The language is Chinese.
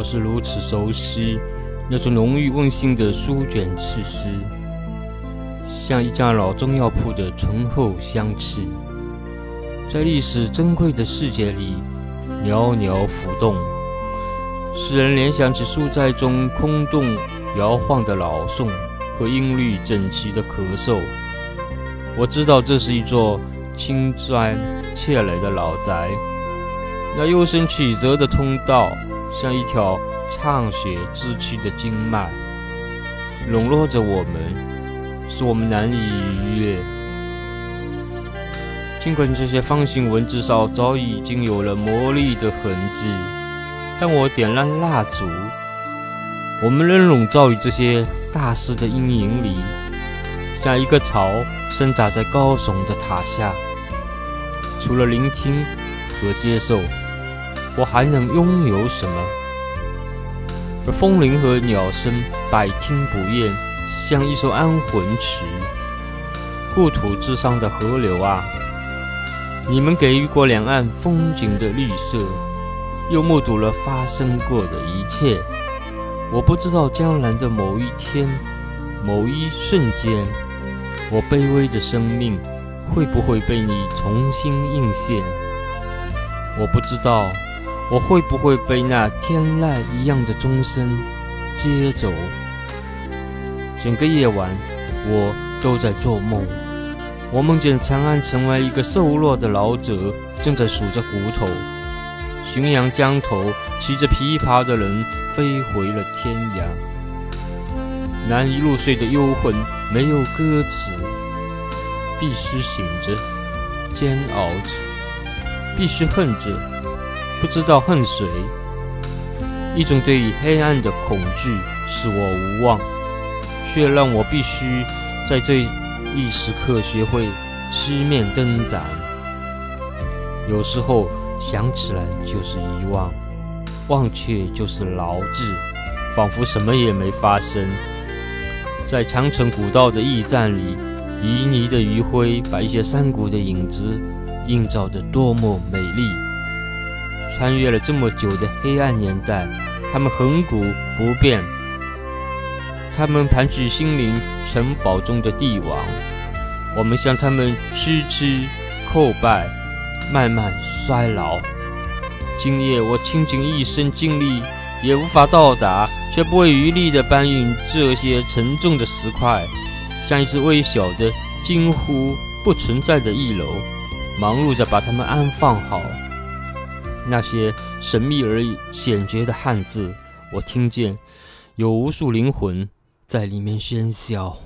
我是如此熟悉那种浓郁温馨的书卷气息，像一家老中药铺的醇厚香气，在历史珍贵的世界里袅袅浮动，使人联想起书斋中空洞摇晃的老宋和音律整齐的咳嗽。我知道这是一座青砖砌垒的老宅。那幽深曲折的通道，像一条畅血之气的经脉，笼络着我们，使我们难以逾越。尽管这些方形文字上早已经有了磨砺的痕迹，但我点燃蜡烛，我们仍笼罩于这些大师的阴影里，像一个巢生扎在高耸的塔下。除了聆听和接受。我还能拥有什么？风铃和鸟声百听不厌，像一首安魂曲。故土之上的河流啊，你们给予过两岸风景的绿色，又目睹了发生过的一切。我不知道将来的某一天、某一瞬间，我卑微的生命会不会被你重新映现。我不知道。我会不会被那天籁一样的钟声接走？整个夜晚，我都在做梦。我梦见长安成为一个瘦弱的老者，正在数着骨头。浔阳江头，骑着琵琶的人飞回了天涯。难以入睡的幽魂，没有歌词，必须醒着，煎熬着，必须恨着。不知道恨谁，一种对于黑暗的恐惧使我无望，却让我必须在这一时刻学会熄灭灯盏。有时候想起来就是遗忘，忘却就是牢记，仿佛什么也没发生。在长城古道的驿站里，旖旎的余晖把一些山谷的影子映照得多么美丽。穿越了这么久的黑暗年代，他们恒古不变。他们盘踞心灵城堡中的帝王，我们向他们屈膝叩拜，慢慢衰老。今夜我倾尽一生精力，也无法到达，却不遗余力地搬运这些沉重的石块，像一只微小的、几乎不存在的翼龙，忙碌着把它们安放好。那些神秘而险绝的汉字，我听见，有无数灵魂在里面喧嚣。